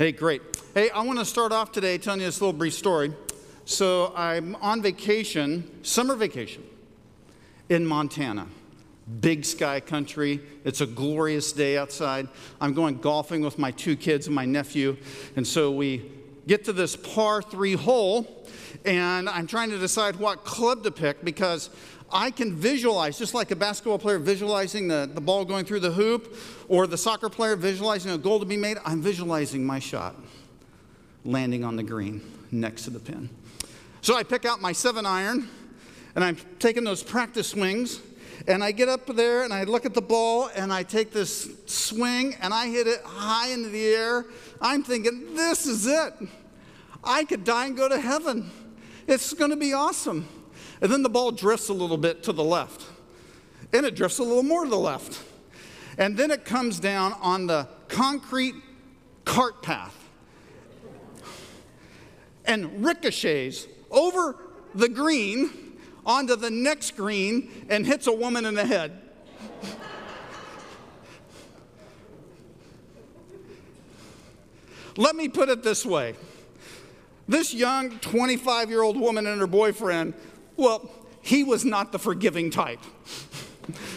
Hey, great. Hey, I want to start off today telling you this little brief story. So, I'm on vacation, summer vacation, in Montana. Big sky country. It's a glorious day outside. I'm going golfing with my two kids and my nephew. And so we get to this par three hole, and I'm trying to decide what club to pick because I can visualize, just like a basketball player visualizing the, the ball going through the hoop, or the soccer player visualizing a goal to be made, I'm visualizing my shot landing on the green next to the pin. So I pick out my seven iron, and I'm taking those practice swings, and I get up there and I look at the ball, and I take this swing, and I hit it high into the air. I'm thinking, this is it. I could die and go to heaven. It's going to be awesome. And then the ball drifts a little bit to the left, and it drifts a little more to the left. And then it comes down on the concrete cart path and ricochets over the green onto the next green and hits a woman in the head. Let me put it this way this young 25 year old woman and her boyfriend well, he was not the forgiving type.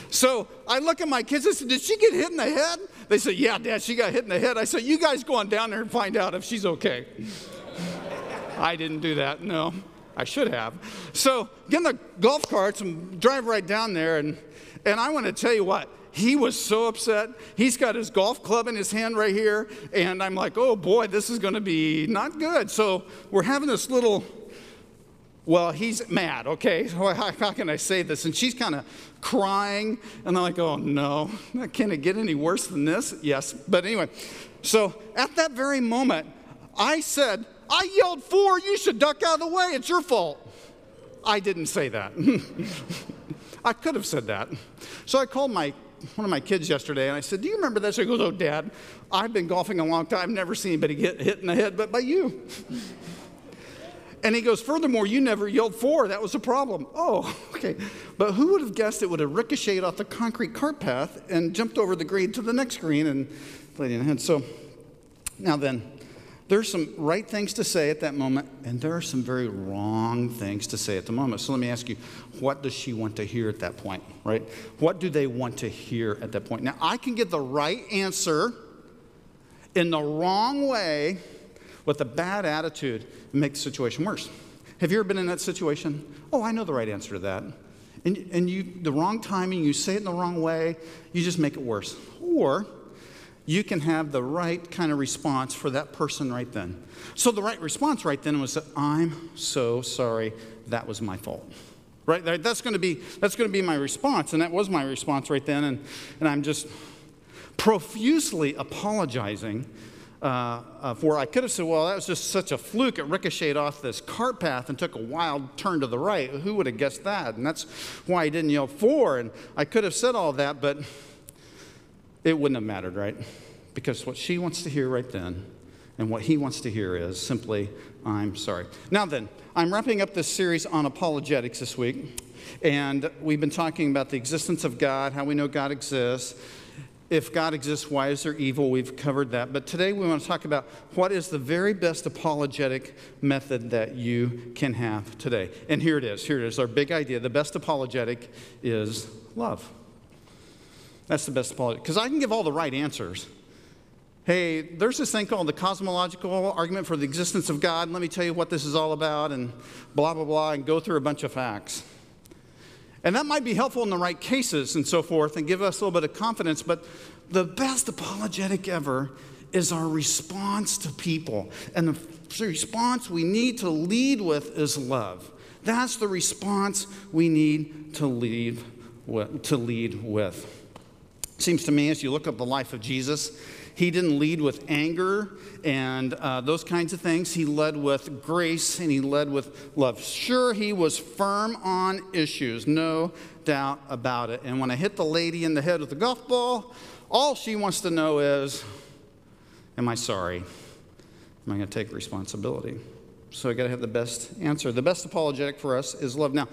So I look at my kids and said, Did she get hit in the head? They said, Yeah, Dad, she got hit in the head. I said, You guys go on down there and find out if she's okay. I didn't do that, no. I should have. So get in the golf carts and drive right down there. And, and I want to tell you what, he was so upset. He's got his golf club in his hand right here. And I'm like, oh boy, this is going to be not good. So we're having this little well, he's mad, okay? How, can I say this? And she's kind of crying, and I'm like, oh no, can it get any worse than this? Yes. But anyway, so at that very moment, I said, I yelled fore, you should duck out of the way, it's your fault. I didn't say that. I could have said that. So I called my one of my kids yesterday and I said, Do you remember this? He goes, Oh, Dad, I've been golfing a long time, never seen anybody get hit in the head but by you. And he goes, Furthermore, you never yelled fore. That was a problem. Oh, okay. But who would have guessed it would have ricocheted off the concrete cart path and jumped over the green to the next green and played in the head? So now then, there's some right things to say at that moment, and there are some very wrong things to say at the moment. So let me ask you, what does she want to hear at that point, right? What do they want to hear at that point? Now, I can get the right answer in the wrong way with a bad attitude makes the situation worse. Have you ever been in that situation? Oh, I know the right answer to that. And, and you, the wrong timing, you say it in the wrong way, you just make it worse. Or you can have the right kind of response for that person right then. So the right response right then was, that, I'm so sorry, that was my fault. Right? That's going to be, that's going to be my response. And that was my response right then. And, and I'm just profusely apologizing uh, uh, for I could have said, well, that was just such a fluke. It ricocheted off this cart path and took a wild turn to the right. Who would have guessed that? And that's why I didn't yell fore. And I could have said all that, but it wouldn't have mattered, right? Because what she wants to hear right then and what he wants to hear is simply, I'm sorry. Now then, I'm wrapping up this series on apologetics this week. And we've been talking about the existence of God, how we know God exists if God exists, why is there evil? We've covered that. But today we want to talk about what is the very best apologetic method that you can have today. And here it is. Here it is. Our big idea. The best apologetic is love. That's the best apologetic. Because I can give all the right answers. Hey, there's this thing called the cosmological argument for the existence of God. And let me tell you what this is all about, and blah, blah, blah, and go through a bunch of facts. And that might be helpful in the right cases and so forth and give us a little bit of confidence, but the best apologetic ever is our response to people. And the response we need to lead with is love. That's the response we need to lead with. To lead with. Seems to me, as you look at the life of Jesus, he didn't lead with anger and uh, those kinds of things. He led with grace and he led with love. Sure, he was firm on issues, no doubt about it. And when I hit the lady in the head with the golf ball, all she wants to know is, Am I sorry? Am I going to take responsibility? So I got to have the best answer. The best apologetic for us is love. Now,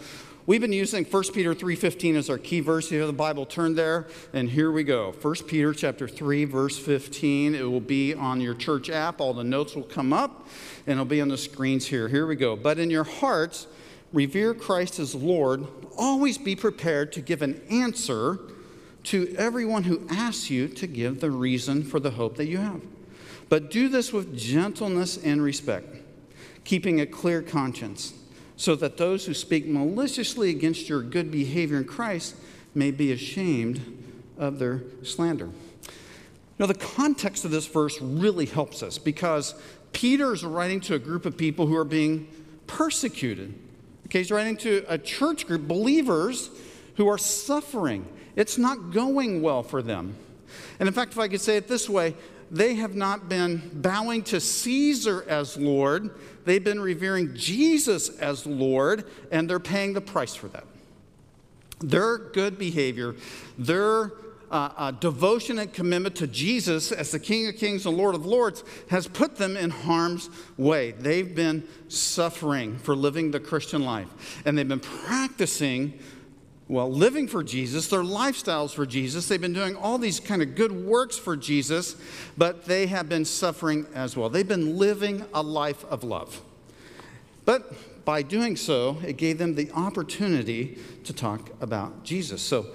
we've been using 1 Peter 3:15 as our key verse. You have the Bible turned there, and here we go. 1 Peter chapter 3 verse 15. It will be on your church app. All the notes will come up, and it'll be on the screens here. Here we go. But in your hearts, revere Christ as Lord. Always be prepared to give an answer to everyone who asks you to give the reason for the hope that you have. But do this with gentleness and respect keeping a clear conscience, so that those who speak maliciously against your good behavior in Christ may be ashamed of their slander. Now, the context of this verse really helps us because Peter is writing to a group of people who are being persecuted. Okay, he's writing to a church group, believers who are suffering. It's not going well for them. And in fact, if I could say it this way, they have not been bowing to Caesar as Lord, they've been revering Jesus as Lord, and they're paying the price for that. Their good behavior, their uh, uh, devotion and commitment to Jesus as the King of Kings and Lord of Lords has put them in harm's way. They've been suffering for living the Christian life, and they've been practicing well, living for Jesus, their lifestyles for Jesus. They've been doing all these kind of good works for Jesus, but they have been suffering as well. They've been living a life of love. But by doing so, it gave them the opportunity to talk about Jesus. So,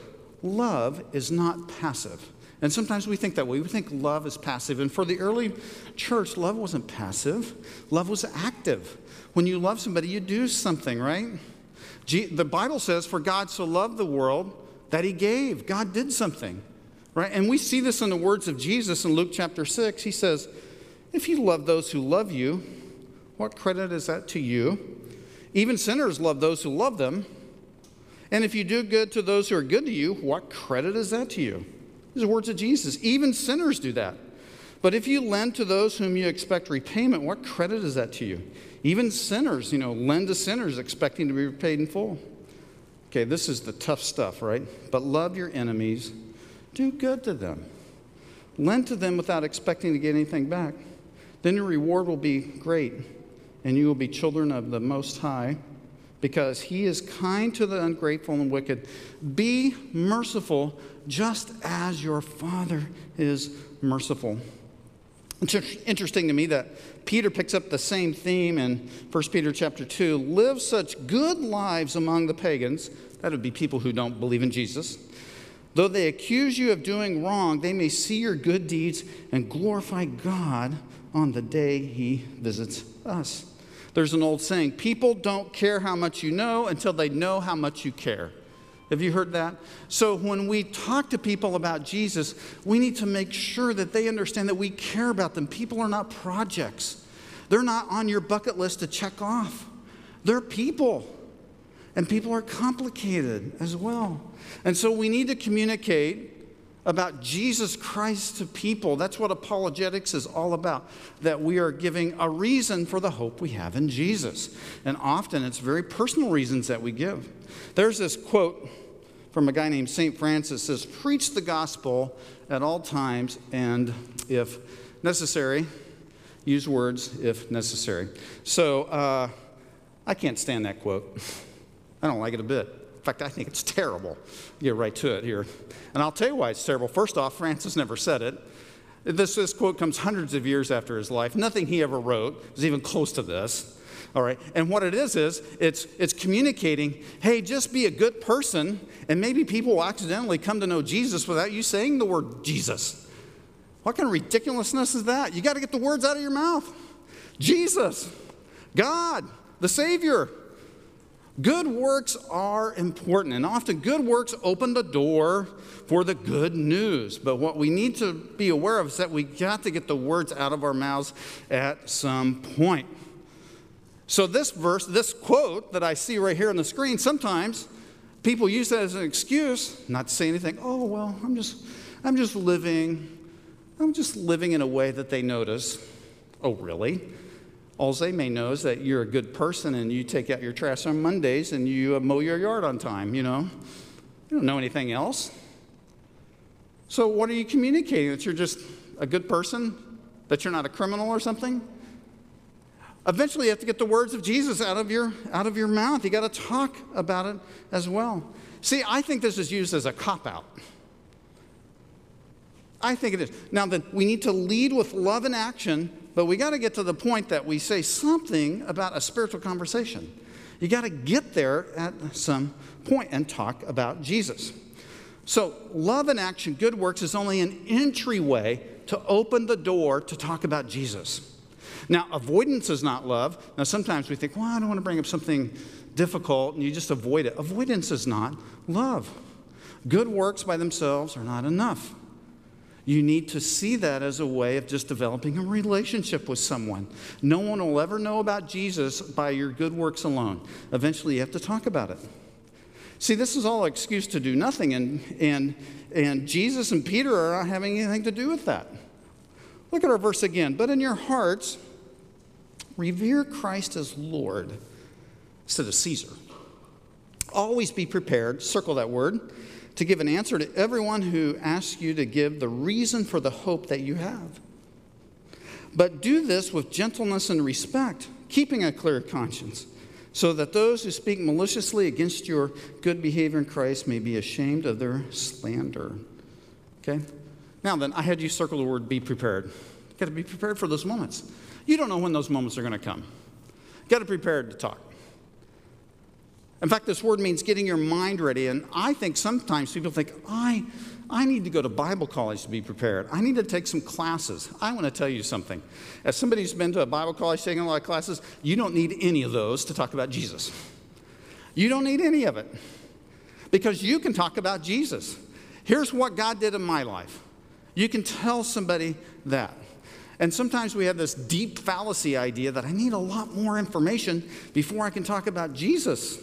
love is not passive. And sometimes we think that way. We think love is passive. And for the early church, love wasn't passive, love was active. When you love somebody, you do something, right? The Bible says, For God so loved the world that he gave. God did something, right? And we see this in the words of Jesus in Luke chapter 6. He says, If you love those who love you, what credit is that to you? Even sinners love those who love them. And if you do good to those who are good to you, what credit is that to you? These are words of Jesus. Even sinners do that. But if you lend to those whom you expect repayment, what credit is that to you? Even sinners, you know, lend to sinners expecting to be repaid in full. Okay, this is the tough stuff, right? But love your enemies, do good to them, lend to them without expecting to get anything back. Then your reward will be great, and you will be children of the Most High, because He is kind to the ungrateful and wicked. Be merciful, just as your Father is merciful. It's interesting to me that Peter picks up the same theme in 1 Peter chapter 2. Live such good lives among the pagans, that would be people who don't believe in Jesus. Though they accuse you of doing wrong, they may see your good deeds and glorify God on the day he visits us. There's an old saying people don't care how much you know until they know how much you care. Have you heard that? So, when we talk to people about Jesus, we need to make sure that they understand that we care about them. People are not projects, they're not on your bucket list to check off. They're people. And people are complicated as well. And so, we need to communicate about Jesus Christ to people. That's what apologetics is all about, that we are giving a reason for the hope we have in Jesus. And often it's very personal reasons that we give. There's this quote from a guy named St. Francis says, Preach the gospel at all times, and if necessary, use words if necessary. So uh, I can't stand that quote. I don't like it a bit. In fact, I think it's terrible. Get right to it here. And I'll tell you why it's terrible. First off, Francis never said it. This, this quote comes hundreds of years after his life. Nothing he ever wrote is even close to this. All right. And what it is is it's it's communicating, hey, just be a good person, and maybe people will accidentally come to know Jesus without you saying the word Jesus. What kind of ridiculousness is that? You got to get the words out of your mouth. Jesus, God, the Savior. Good works are important, and often good works open the door for the good news. But what we need to be aware of is that we got to get the words out of our mouths at some point. So, this verse, this quote that I see right here on the screen, sometimes people use that as an excuse not to say anything. Oh, well, I'm just, I'm just living, I'm just living in a way that they notice. Oh, really? All they may know is that you're a good person and you take out your trash on Mondays and you uh, mow your yard on time, you know? You don't know anything else. So, what are you communicating? That you're just a good person? That you're not a criminal or something? Eventually, you have to get the words of Jesus out of your, out of your mouth. You got to talk about it as well. See, I think this is used as a cop out. I think it is. Now, then, we need to lead with love and action, but we got to get to the point that we say something about a spiritual conversation. You got to get there at some point and talk about Jesus. So, love and action, good works, is only an entryway to open the door to talk about Jesus. Now, avoidance is not love. Now, sometimes we think, well, I don't want to bring up something difficult, and you just avoid it. Avoidance is not love. Good works by themselves are not enough. You need to see that as a way of just developing a relationship with someone. No one will ever know about Jesus by your good works alone. Eventually, you have to talk about it. See, this is all an excuse to do nothing, and, and, and Jesus and Peter are not having anything to do with that. Look at our verse again. But in your hearts, revere Christ as Lord instead of Caesar. Always be prepared, circle that word, to give an answer to everyone who asks you to give the reason for the hope that you have. But do this with gentleness and respect, keeping a clear conscience, so that those who speak maliciously against your good behavior in Christ may be ashamed of their slander. Okay? Now then, I had you circle the word be prepared. You've got to be prepared for those moments. You don't know when those moments are going to come. Got to prepared to talk. In fact, this word means getting your mind ready. And I think sometimes people think, I, I need to go to Bible college to be prepared. I need to take some classes. I want to tell you something. As somebody who's been to a Bible college taking a lot of classes, you don't need any of those to talk about Jesus. You don't need any of it because you can talk about Jesus. Here's what God did in my life. You can tell somebody that. And sometimes we have this deep fallacy idea that I need a lot more information before I can talk about Jesus.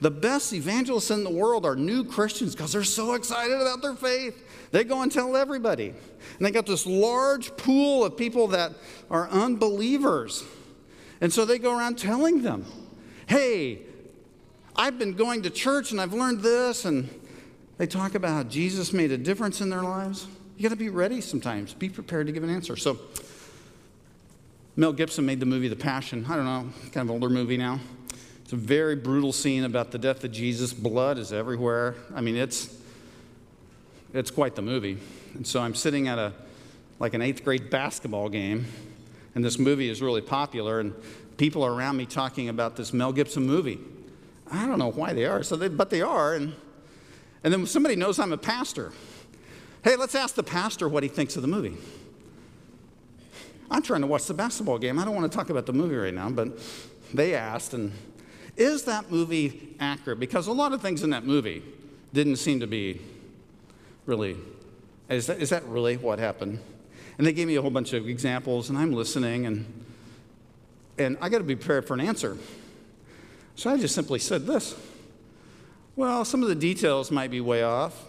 The best evangelists in the world are new Christians because they're so excited about their faith. They go and tell everybody. And they got this large pool of people that are unbelievers. And so they go around telling them, hey, I've been going to church and I've learned this. And they talk about how Jesus made a difference in their lives. You got to be ready sometimes, be prepared to give an answer. So, Mel Gibson made the movie The Passion. I don't know, kind of older movie now. It's a very brutal scene about the death of Jesus. Blood is everywhere. I mean, it's it's quite the movie. And so I'm sitting at a like an eighth grade basketball game, and this movie is really popular, and people are around me talking about this Mel Gibson movie. I don't know why they are, so they, but they are, and and then somebody knows I'm a pastor. Hey, let's ask the pastor what he thinks of the movie. I'm trying to watch the basketball game. I don't want to talk about the movie right now, but they asked, and is that movie accurate? Because a lot of things in that movie didn't seem to be really, is that, is that really what happened? And they gave me a whole bunch of examples, and I'm listening, and, and I got to be prepared for an answer. So I just simply said this Well, some of the details might be way off,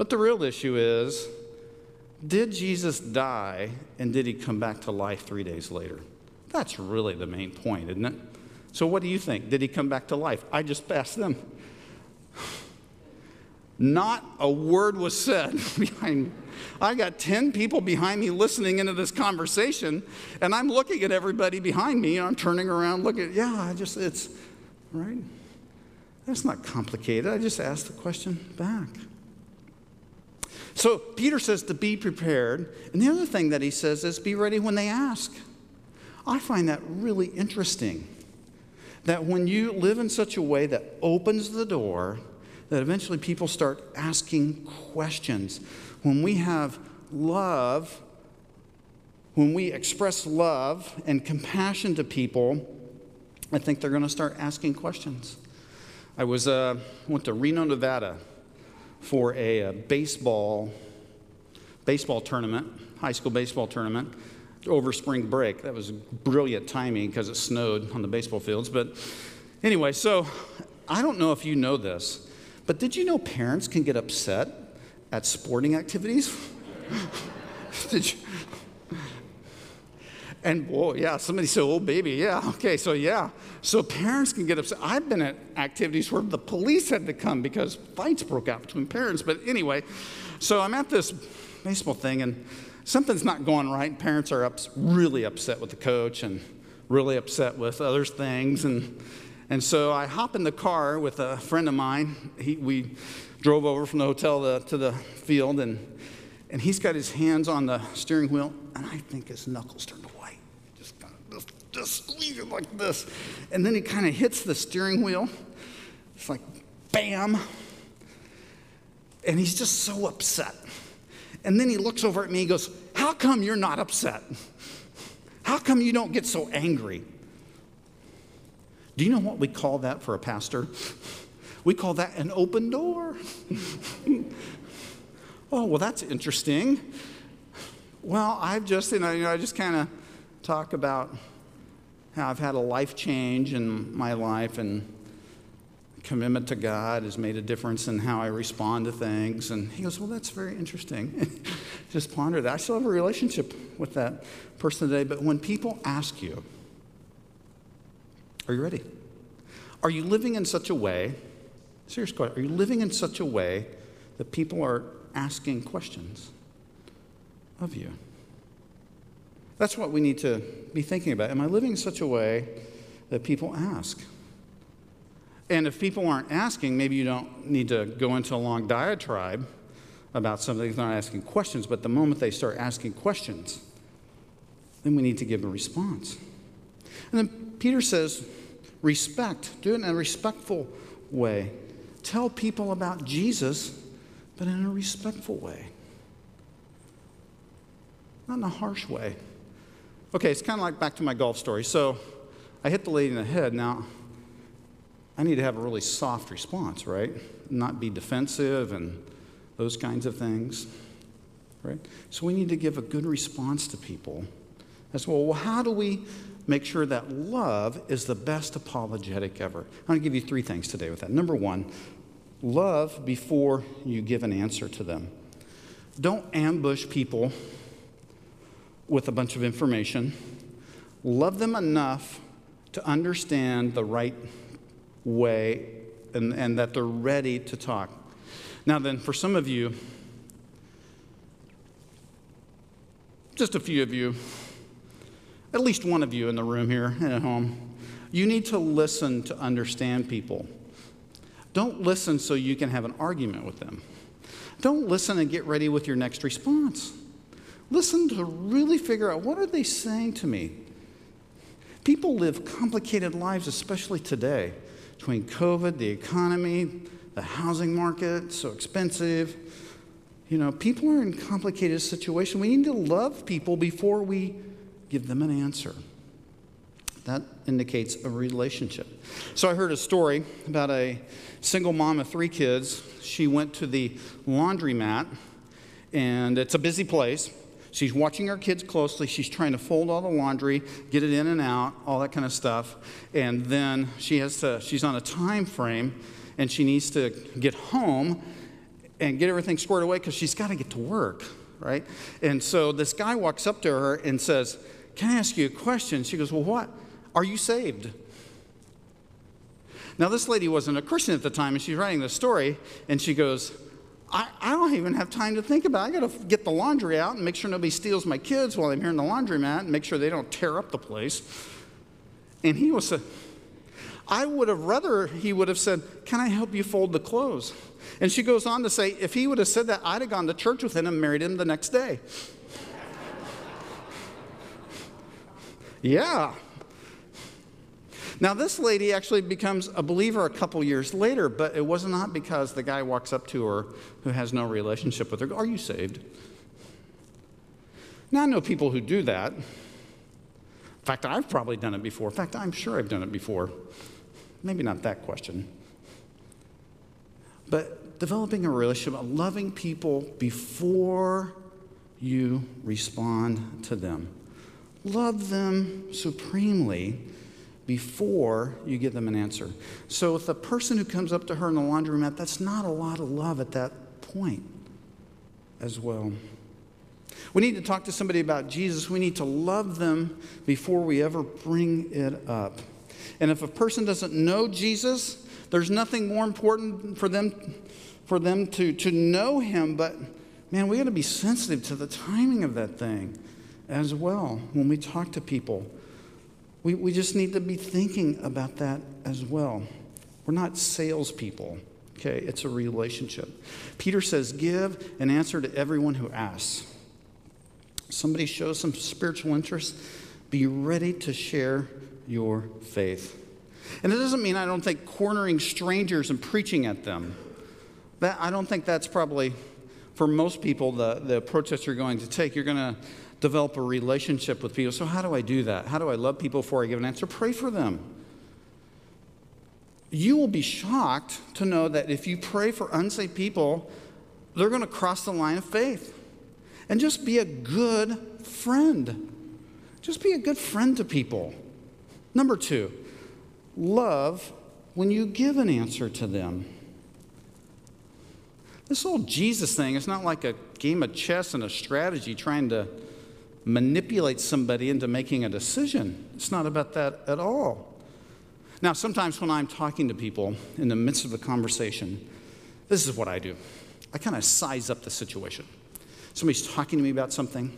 but the real issue is did Jesus die, and did he come back to life three days later? That's really the main point, isn't it? So, what do you think? Did he come back to life? I just asked them. Not a word was said behind me. I got 10 people behind me listening into this conversation, and I'm looking at everybody behind me, and I'm turning around, looking, yeah, I just, it's, right? That's not complicated. I just asked the question back. So Peter says to be prepared. And the other thing that he says is be ready when they ask. I find that really interesting that when you live in such a way that opens the door, that eventually people start asking questions. When we have love, when we express love and compassion to people, I think they're going to start asking questions. I was uh, went to Reno, Nevada, for a, a baseball baseball tournament, high school baseball tournament over spring break. That was brilliant timing because it snowed on the baseball fields. But anyway, so I don't know if you know this, but did you know parents can get upset at sporting activities? did you? And whoa, yeah, somebody said, oh, baby, yeah, okay, so yeah. So parents can get upset. I've been at activities where the police had to come because fights broke out between parents. But anyway, so I'm at this baseball thing, and something's not going right. Parents are ups, really upset with the coach, and really upset with other things. And, and so I hop in the car with a friend of mine. He, we drove over from the hotel to, to the field, and, and he's got his hands on the steering wheel, and I think his knuckles turned white. Just leave squeezing like this. And then he kind of hits the steering wheel. It's like, bam. And he's just so upset. And then he looks over at me and goes, How come you're not upset? How come you don't get so angry? Do you know what we call that for a pastor? We call that an open door. oh, well, that's interesting. Well, I've just, you know, I just kind of talk about I've had a life change in my life and commitment to God has made a difference in how I respond to things. And he goes, Well, that's very interesting. Just ponder that. I still have a relationship with that person today. But when people ask you, Are you ready? Are you living in such a way? Serious question. Are you living in such a way that people are asking questions of you? That's what we need to be thinking about. Am I living in such a way that people ask? And if people aren't asking, maybe you don't need to go into a long diatribe about something. They're not asking questions, but the moment they start asking questions, then we need to give a response. And then Peter says, respect, do it in a respectful way. Tell people about Jesus, but in a respectful way, not in a harsh way. Okay, it's kind of like back to my golf story. So I hit the lady in the head. Now, I need to have a really soft response, right? Not be defensive and those kinds of things, right? So we need to give a good response to people as well. Well, how do we make sure that love is the best apologetic ever? I'm going to give you three things today with that. Number one, love before you give an answer to them. Don't ambush people with a bunch of information. Love them enough to understand the right way and, and that they're ready to talk. Now, then, for some of you, just a few of you, at least one of you in the room here and at home, you need to listen to understand people. Don't listen so you can have an argument with them. Don't listen and get ready with your next response. Listen to really figure out what are they saying to me? People live complicated lives, especially today between COVID, the economy, the housing market, so expensive. You know, people are in complicated situation. We need to love people before we give them an answer. That indicates a relationship. So I heard a story about a single mom of three kids. She went to the laundromat, and it's a busy place. She's watching her kids closely. She's trying to fold all the laundry, get it in and out, all that kind of stuff. And then she has to, she's on a time frame and she needs to get home and get everything squared away because she's got to get to work, right? And so this guy walks up to her and says, Can I ask you a question? She goes, Well, what? Are you saved? Now, this lady wasn't a Christian at the time, and she's writing this story, and she goes, I, I don't even have time to think about it. I got to get the laundry out and make sure nobody steals my kids while I'm here in the laundromat and make sure they don't tear up the place. And he was a, I would have rather he would have said, Can I help you fold the clothes? And she goes on to say, If he would have said that, I'd have gone to church with him and married him the next day. yeah. Now, this lady actually becomes a believer a couple years later, but it was not because the guy walks up to her who has no relationship with her. Are you saved? Now, I know people who do that. In fact, I've probably done it before. In fact, I'm sure I've done it before. Maybe not that question. But developing a relationship, loving people before you respond to them. Love them supremely before you give them an answer. So, if the person who comes up to her in the laundromat, that's not a lot of love at that point as well. We need to talk to somebody about Jesus. We need to love them before we ever bring it up. And if a person doesn't know Jesus, there's nothing more important for them for them to, to know him, but man, we got to be sensitive to the timing of that thing as well when we talk to people. We, we just need to be thinking about that as well. We're not salespeople, okay? It's a relationship. Peter says, Give an answer to everyone who asks. Somebody shows some spiritual interest, be ready to share your faith. And it doesn't mean I don't think cornering strangers and preaching at them. That, I don't think that's probably, for most people, the, the approach that you're going to take. You're going to develop a relationship with people. So, how do I do that? How do I love people before I give an answer? Pray for them. You will be shocked to know that if you pray for unsaved people, they're going to cross the line of faith. And just be a good friend. Just be a good friend to people. Number two, love when you give an answer to them. This whole Jesus thing is not like a game of chess and a strategy trying to manipulate somebody into making a decision. It's not about that at all. Now, sometimes when I'm talking to people in the midst of a conversation, this is what I do I kind of size up the situation. Somebody's talking to me about something,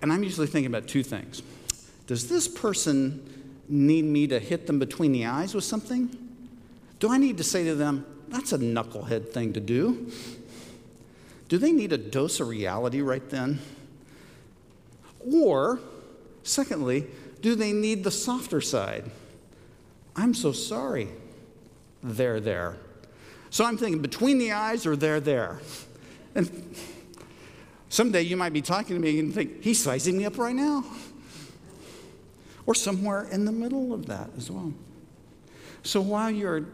and I'm usually thinking about two things. Does this person need me to hit them between the eyes with something? Do I need to say to them, that's a knucklehead thing to do? Do they need a dose of reality right then? Or, secondly, do they need the softer side? I'm so sorry. They're there. So I'm thinking between the eyes or they're there. And someday you might be talking to me and think, he's sizing me up right now. Or somewhere in the middle of that as well. So while you're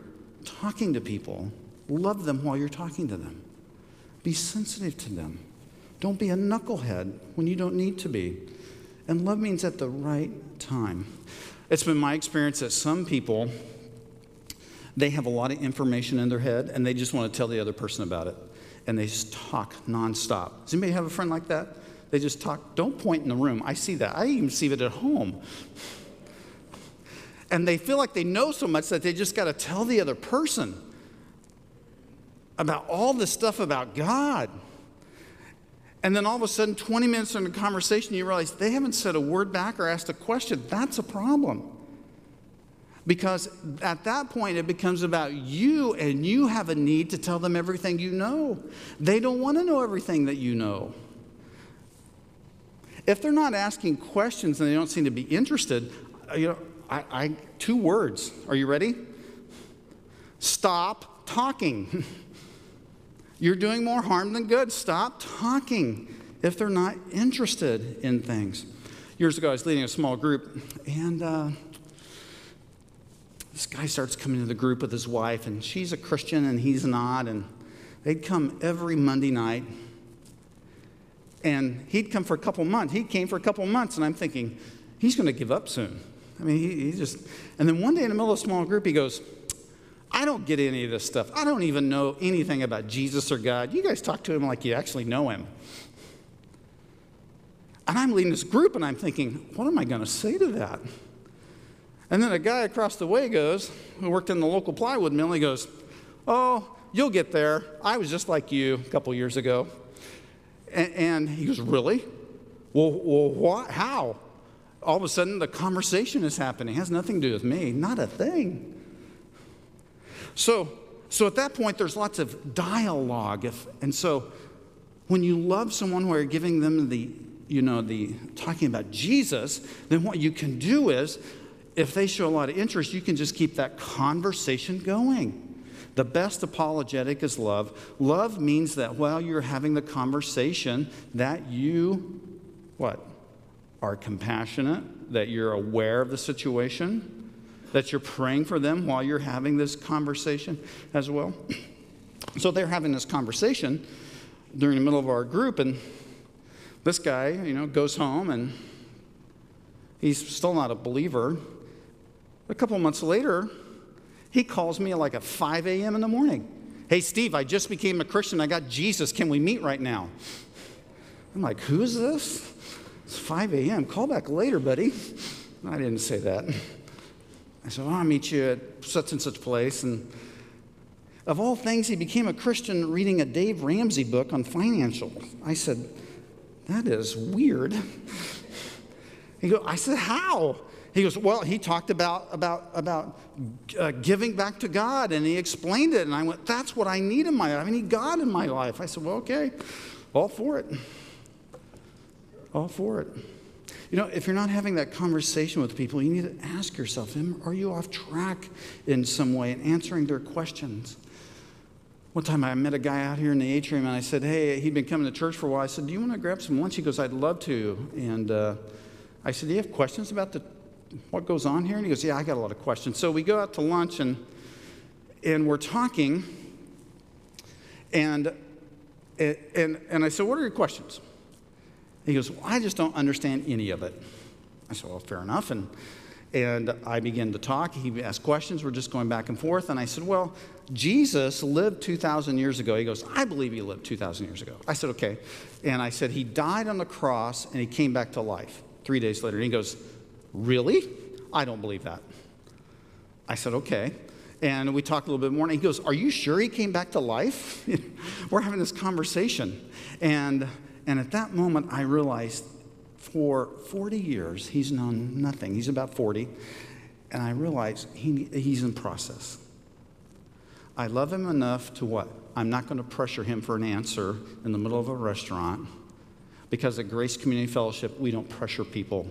talking to people, love them while you're talking to them. Be sensitive to them. Don't be a knucklehead when you don't need to be. And love means at the right time. It's been my experience that some people, they have a lot of information in their head and they just want to tell the other person about it. And they just talk nonstop. Does anybody have a friend like that? They just talk. Don't point in the room. I see that. I even see it at home. And they feel like they know so much that they just got to tell the other person about all this stuff about God. And then all of a sudden, 20 minutes into the conversation, you realize they haven't said a word back or asked a question. That's a problem. Because at that point, it becomes about you, and you have a need to tell them everything you know. They don't want to know everything that you know. If they're not asking questions and they don't seem to be interested, uh, you know, I, I two words. Are you ready? Stop talking. You're doing more harm than good. Stop talking if they're not interested in things. Years ago, I was leading a small group, and uh, this guy starts coming to the group with his wife, and she's a Christian and he's not. And they'd come every Monday night, and he'd come for a couple months. He came for a couple months, and I'm thinking, he's going to give up soon. I mean, he, he just, and then one day in the middle of a small group, he goes, I don't get any of this stuff. I don't even know anything about Jesus or God. You guys talk to him like you actually know him. And I'm leading this group and I'm thinking, what am I going to say to that? And then a guy across the way goes, who worked in the local plywood mill, he goes, Oh, you'll get there. I was just like you a couple years ago. And, and he goes, Really? Well, well, what? How? All of a sudden, the conversation is happening. It has nothing to do with me, not a thing. So, so at that point, there's lots of dialogue. If, and so when you love someone where you're giving them the, you know, the talking about Jesus, then what you can do is, if they show a lot of interest, you can just keep that conversation going. The best apologetic is love. Love means that while you're having the conversation, that you, what? Are compassionate, that you're aware of the situation, that you're praying for them while you're having this conversation as well. So they're having this conversation during the middle of our group, and this guy, you know, goes home and he's still not a believer. A couple months later, he calls me like at 5 a.m. in the morning. Hey, Steve, I just became a Christian. I got Jesus. Can we meet right now? I'm like, who is this? It's 5 a.m. Call back later, buddy. I didn't say that. I said, well, I'll meet you at such and such place. And of all things, he became a Christian reading a Dave Ramsey book on financials. I said, that is weird. He go, I said, how? He goes, Well, he talked about, about, about uh, giving back to God and he explained it. And I went, That's what I need in my life. I need God in my life. I said, Well, okay, all for it. All for it. You know, if you're not having that conversation with people, you need to ask yourself, Are you off track in some way in answering their questions? One time I met a guy out here in the atrium and I said, Hey, he'd been coming to church for a while. I said, Do you want to grab some lunch? He goes, I'd love to. And uh, I said, Do you have questions about the what goes on here? And he goes, Yeah, I got a lot of questions. So we go out to lunch and, and we're talking. And, and, and I said, What are your questions? He goes, well, I just don't understand any of it. I said, Well, fair enough. And, and I began to talk. He asked questions. We're just going back and forth. And I said, Well, Jesus lived 2,000 years ago. He goes, I believe he lived 2,000 years ago. I said, Okay. And I said, He died on the cross and he came back to life three days later. And he goes, Really? I don't believe that. I said, Okay. And we talked a little bit more. And he goes, Are you sure he came back to life? We're having this conversation. And, and at that moment, I realized for 40 years, he's known nothing. He's about 40. And I realized he, he's in process. I love him enough to what? I'm not going to pressure him for an answer in the middle of a restaurant because at Grace Community Fellowship, we don't pressure people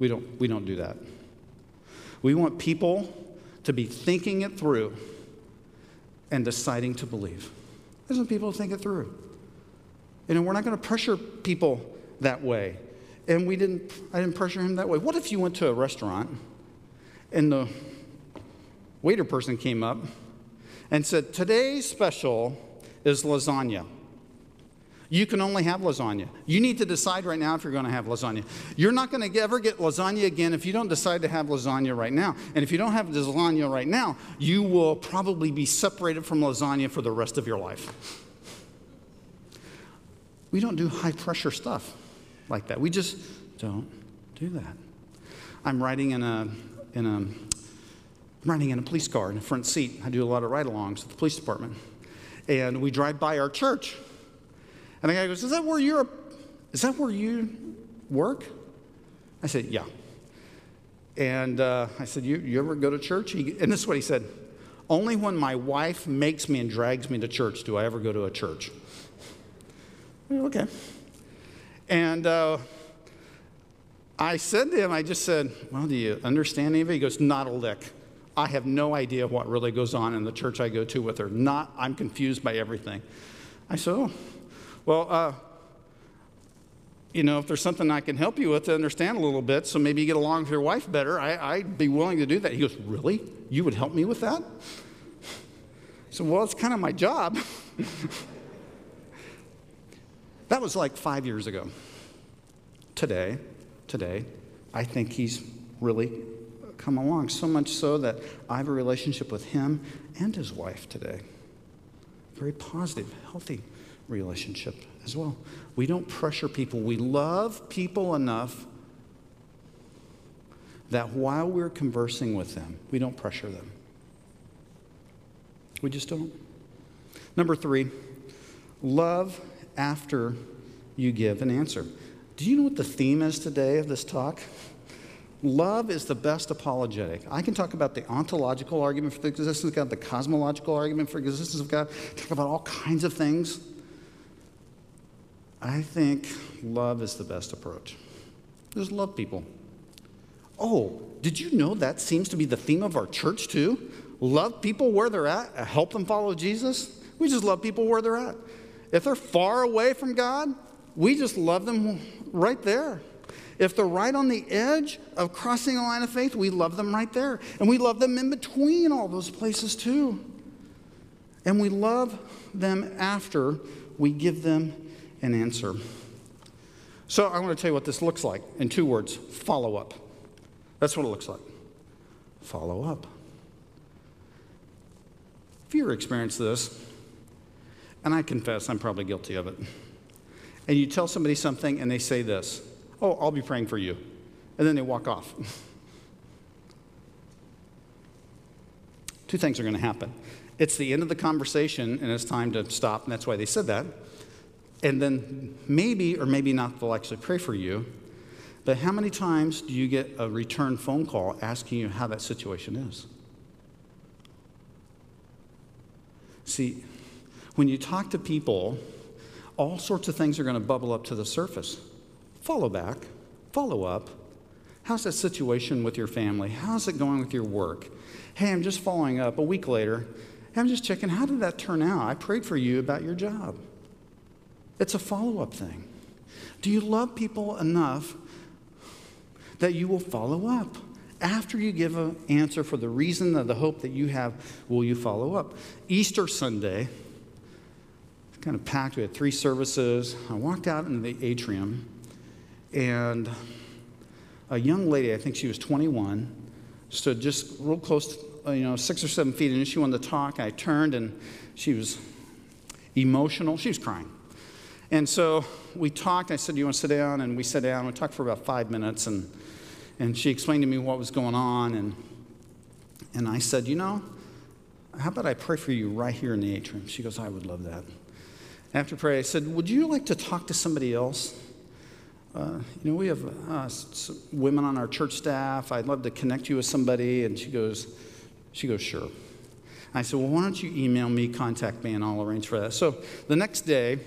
we don't, we don't do that. We want people to be thinking it through and deciding to believe. I want people to think it through. Know, we're not going to pressure people that way. And we didn't, I didn't pressure him that way. What if you went to a restaurant and the waiter person came up and said, Today's special is lasagna. You can only have lasagna. You need to decide right now if you're going to have lasagna. You're not going to ever get lasagna again if you don't decide to have lasagna right now. And if you don't have lasagna right now, you will probably be separated from lasagna for the rest of your life. We don't do high pressure stuff like that. We just don't do that. I'm riding in a, in a, I'm in a police car in the front seat. I do a lot of ride alongs with the police department. And we drive by our church and the guy goes, Is that where you're, is that where you work? I said, Yeah. And uh, I said, you, you ever go to church? He, and this is what he said Only when my wife makes me and drags me to church do I ever go to a church. Okay. And uh, I said to him, I just said, Well, do you understand any of it? He goes, Not a lick. I have no idea what really goes on in the church I go to with her. Not, I'm confused by everything. I said, Oh, well, uh, you know, if there's something I can help you with to understand a little bit, so maybe you get along with your wife better, I, would be willing to do that. He goes, Really? You would help me with that? So, well, it's kind of my job. that was like five years ago. Today, today, I think he's really come along, so much so that I have a relationship with him and his wife today. Very positive, healthy relationship as well. We don't pressure people. We love people enough that while we're conversing with them, we don't pressure them. We just don't. Number three, love after you give an answer. Do you know what the theme is today of this talk? Love is the best apologetic. I can talk about the ontological argument for the existence of God, the cosmological argument for the existence of God, talk about all kinds of things. I think love is the best approach. Just love people. Oh, did you know that seems to be the theme of our church too? Love people where they're at, help them follow Jesus. We just love people where they're at. If they're far away from God, we just love them right there. If they're right on the edge of crossing a line of faith, we love them right there. And we love them in between all those places too. And we love them after we give them an answer. So I want to tell you what this looks like in two words follow up. That's what it looks like. Follow up. If you ever experienced this, and I confess I'm probably guilty of it, and you tell somebody something and they say this, oh, I'll be praying for you, and then they walk off. Two things are going to happen. It's the end of the conversation, and it's time to stop, and that's why they said that. And then maybe or maybe not they'll actually pray for you. But how many times do you get a return phone call asking you how that situation is? See, when you talk to people, all sorts of things are going to bubble up to the surface. Follow back, follow up. How's that situation with your family? How's it going with your work? Hey, I'm just following up a week later. I'm just checking, how did that turn out? I prayed for you about your job. It's a follow up thing. Do you love people enough that you will follow up? After you give an answer for the reason or the hope that you have, will you follow up? Easter Sunday, kind of packed. We had three services. I walked out into the atrium, and a young lady, I think she was 21, stood just real close, to, you know, six or seven feet, and she wanted to talk. I turned, and she was emotional. She was crying. And so we talked. I said, Do you want to sit down? And we sat down. We talked for about five minutes, and, and she explained to me what was going on. And, and I said, You know, how about I pray for you right here in the atrium? She goes, I would love that. After prayer, I said, Would you like to talk to somebody else? Uh, you know, we have uh, women on our church staff. I'd love to connect you with somebody. And she goes, she goes, sure. I said, well, why don't you email me, contact me, and I'll arrange for that. So the next day,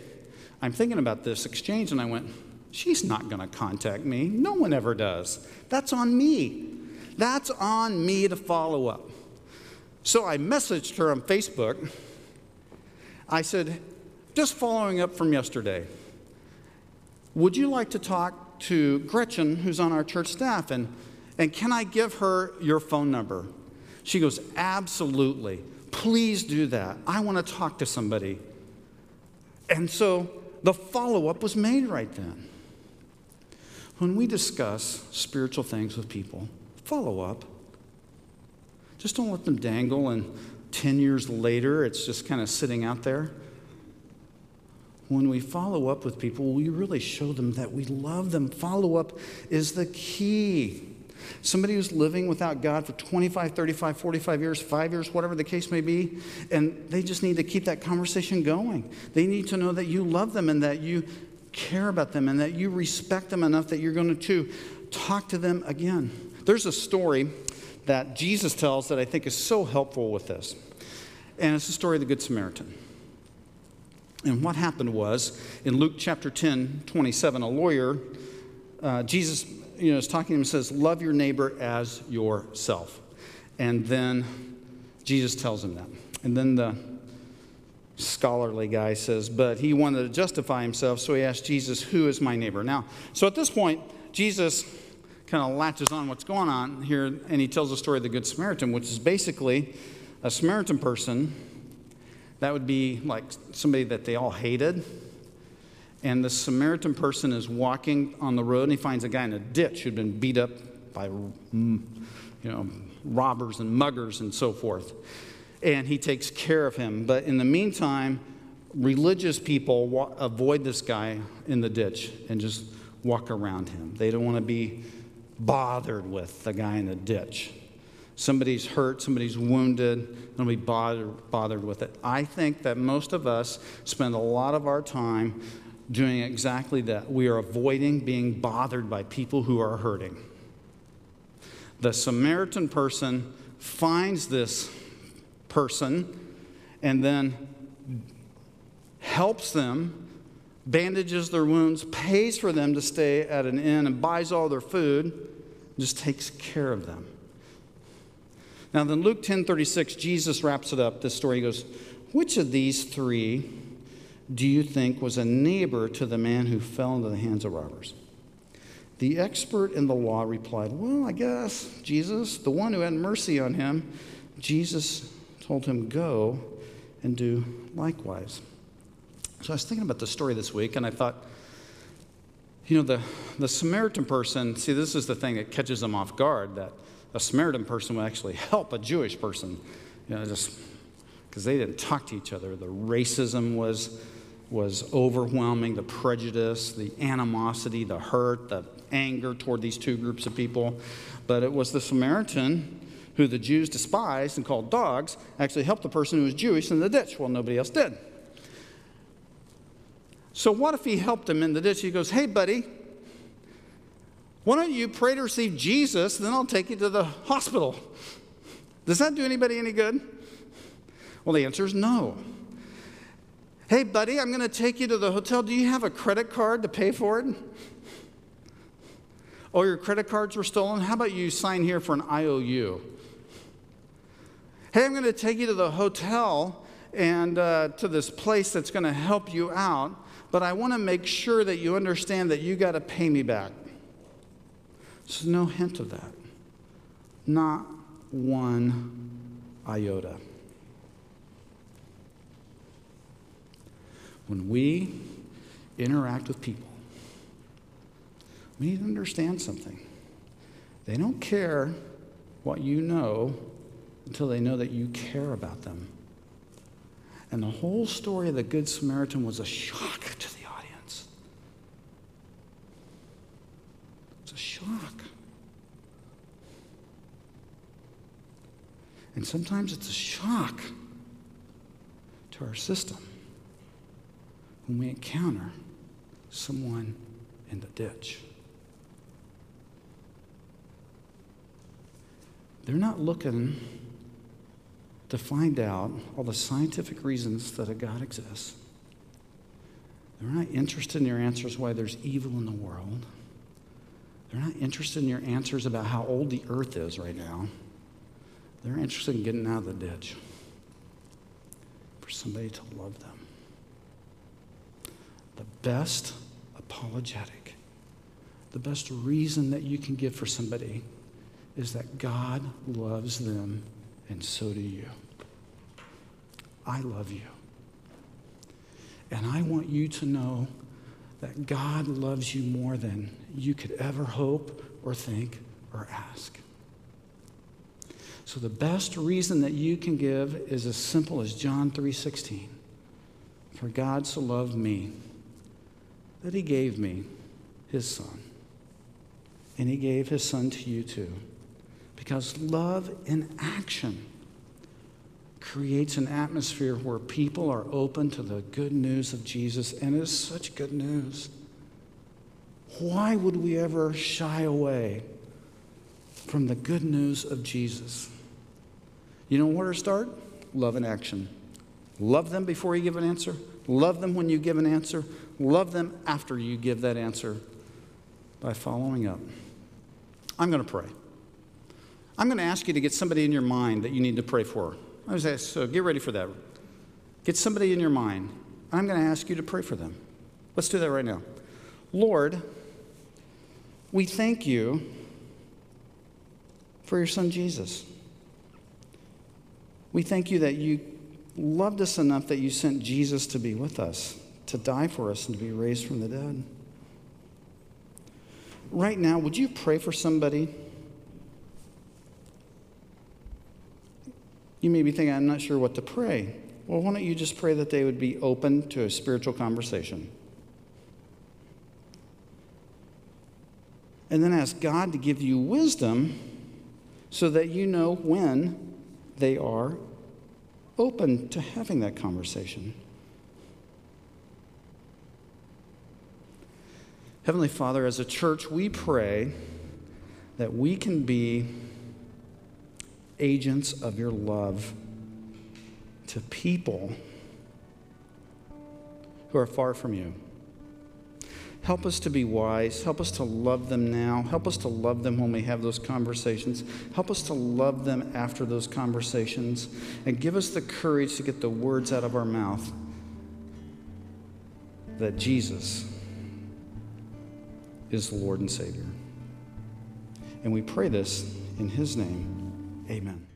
I'm thinking about this exchange, and I went, she's not going to contact me. No one ever does. That's on me. That's on me to follow up. So I messaged her on Facebook. I said, just following up from yesterday, would you like to talk to Gretchen, who's on our church staff? And, and can I give her your phone number? She goes, Absolutely. Please do that. I want to talk to somebody. And so the follow up was made right then. When we discuss spiritual things with people, follow up. Just don't let them dangle and 10 years later it's just kind of sitting out there when we follow up with people, we really show them that we love them. Follow up is the key. Somebody who's living without God for 25, 35, 45 years, five years, whatever the case may be, and they just need to keep that conversation going. They need to know that you love them and that you care about them and that you respect them enough that you're going to talk to them again. There's a story that Jesus tells that I think is so helpful with this, and it's the story of the Good Samaritan. And what happened was in Luke chapter 10, 27, a lawyer, uh, Jesus you know, is talking to him and says, Love your neighbor as yourself. And then Jesus tells him that. And then the scholarly guy says, But he wanted to justify himself, so he asked Jesus, Who is my neighbor? Now, so at this point, Jesus kind of latches on what's going on here, and he tells the story of the Good Samaritan, which is basically a Samaritan person that would be like somebody that they all hated. And the Samaritan person is walking on the road and he finds a guy in a ditch who'd been beat up by mm, you know, robbers and muggers and so forth. And he takes care of him. But in the meantime, religious people wa- avoid this guy in the ditch and just walk around him. They don't want to be bothered with the guy in the ditch somebody's hurt, somebody's wounded, don't be bothered, bothered with it. I think that most of us spend a lot of our time doing exactly that. We are avoiding being bothered by people who are hurting. The Samaritan person finds this person and then helps them, bandages their wounds, pays for them to stay at an inn, and buys all their food, just takes care of them. Now, then Luke 10 36, Jesus wraps it up. This story goes, Which of these three do you think was a neighbor to the man who fell into the hands of robbers? The expert in the law replied, Well, I guess Jesus, the one who had mercy on him, Jesus told him, Go and do likewise. So I was thinking about the story this week, and I thought, you know, the, the Samaritan person, see, this is the thing that catches them off guard that a Samaritan person would actually help a Jewish person, you know, just because they didn't talk to each other. The racism was, was overwhelming, the prejudice, the animosity, the hurt, the anger toward these two groups of people. But it was the Samaritan who the Jews despised and called dogs actually helped the person who was Jewish in the ditch while nobody else did. So, what if he helped him in the ditch? He goes, Hey, buddy, Why don't you pray to receive Jesus, then I'll take you to the hospital? Does that do anybody any good? Well, the answer is no. Hey, buddy, I'm going to take you to the hotel. Do you have a credit card to pay for it? Oh, your credit cards were stolen? How about you sign here for an IOU? Hey, I'm going to take you to the hotel and uh, to this place that's going to help you out, but I want to make sure that you understand that you got to pay me back. There's no hint of that. Not one iota. When we interact with people, we need to understand something. They don't care what you know until they know that you care about them. And the whole story of the Good Samaritan was a shock to the audience. It's a shock. And sometimes it's a shock to our system when we encounter someone in the ditch. They're not looking to find out all the scientific reasons that a God exists. They're not interested in your answers why there's evil in the world. They're not interested in your answers about how old the earth is right now. They're interested in getting out of the ditch for somebody to love them. The best apologetic, the best reason that you can give for somebody is that God loves them and so do you. I love you. And I want you to know that God loves you more than you could ever hope or think or ask. So the best reason that you can give is as simple as John 3:16. For God so loved me that he gave me his son. And he gave his son to you too. Because love in action creates an atmosphere where people are open to the good news of Jesus, and it's such good news. Why would we ever shy away from the good news of Jesus? You know where to start? Love in action. Love them before you give an answer. Love them when you give an answer. Love them after you give that answer by following up. I'm going to pray. I'm going to ask you to get somebody in your mind that you need to pray for. I was asked, so get ready for that. Get somebody in your mind. I'm going to ask you to pray for them. Let's do that right now. Lord, we thank you for your son Jesus. We thank you that you loved us enough that you sent Jesus to be with us, to die for us, and to be raised from the dead. Right now, would you pray for somebody? You may be thinking, I'm not sure what to pray. Well, why don't you just pray that they would be open to a spiritual conversation? And then ask God to give you wisdom so that you know when they are open to having that conversation. Heavenly Father, as a church, we pray that we can be agents of your love to people who are far from you. Help us to be wise. Help us to love them now. Help us to love them when we have those conversations. Help us to love them after those conversations. And give us the courage to get the words out of our mouth that Jesus is the Lord and Savior. And we pray this in His name. Amen.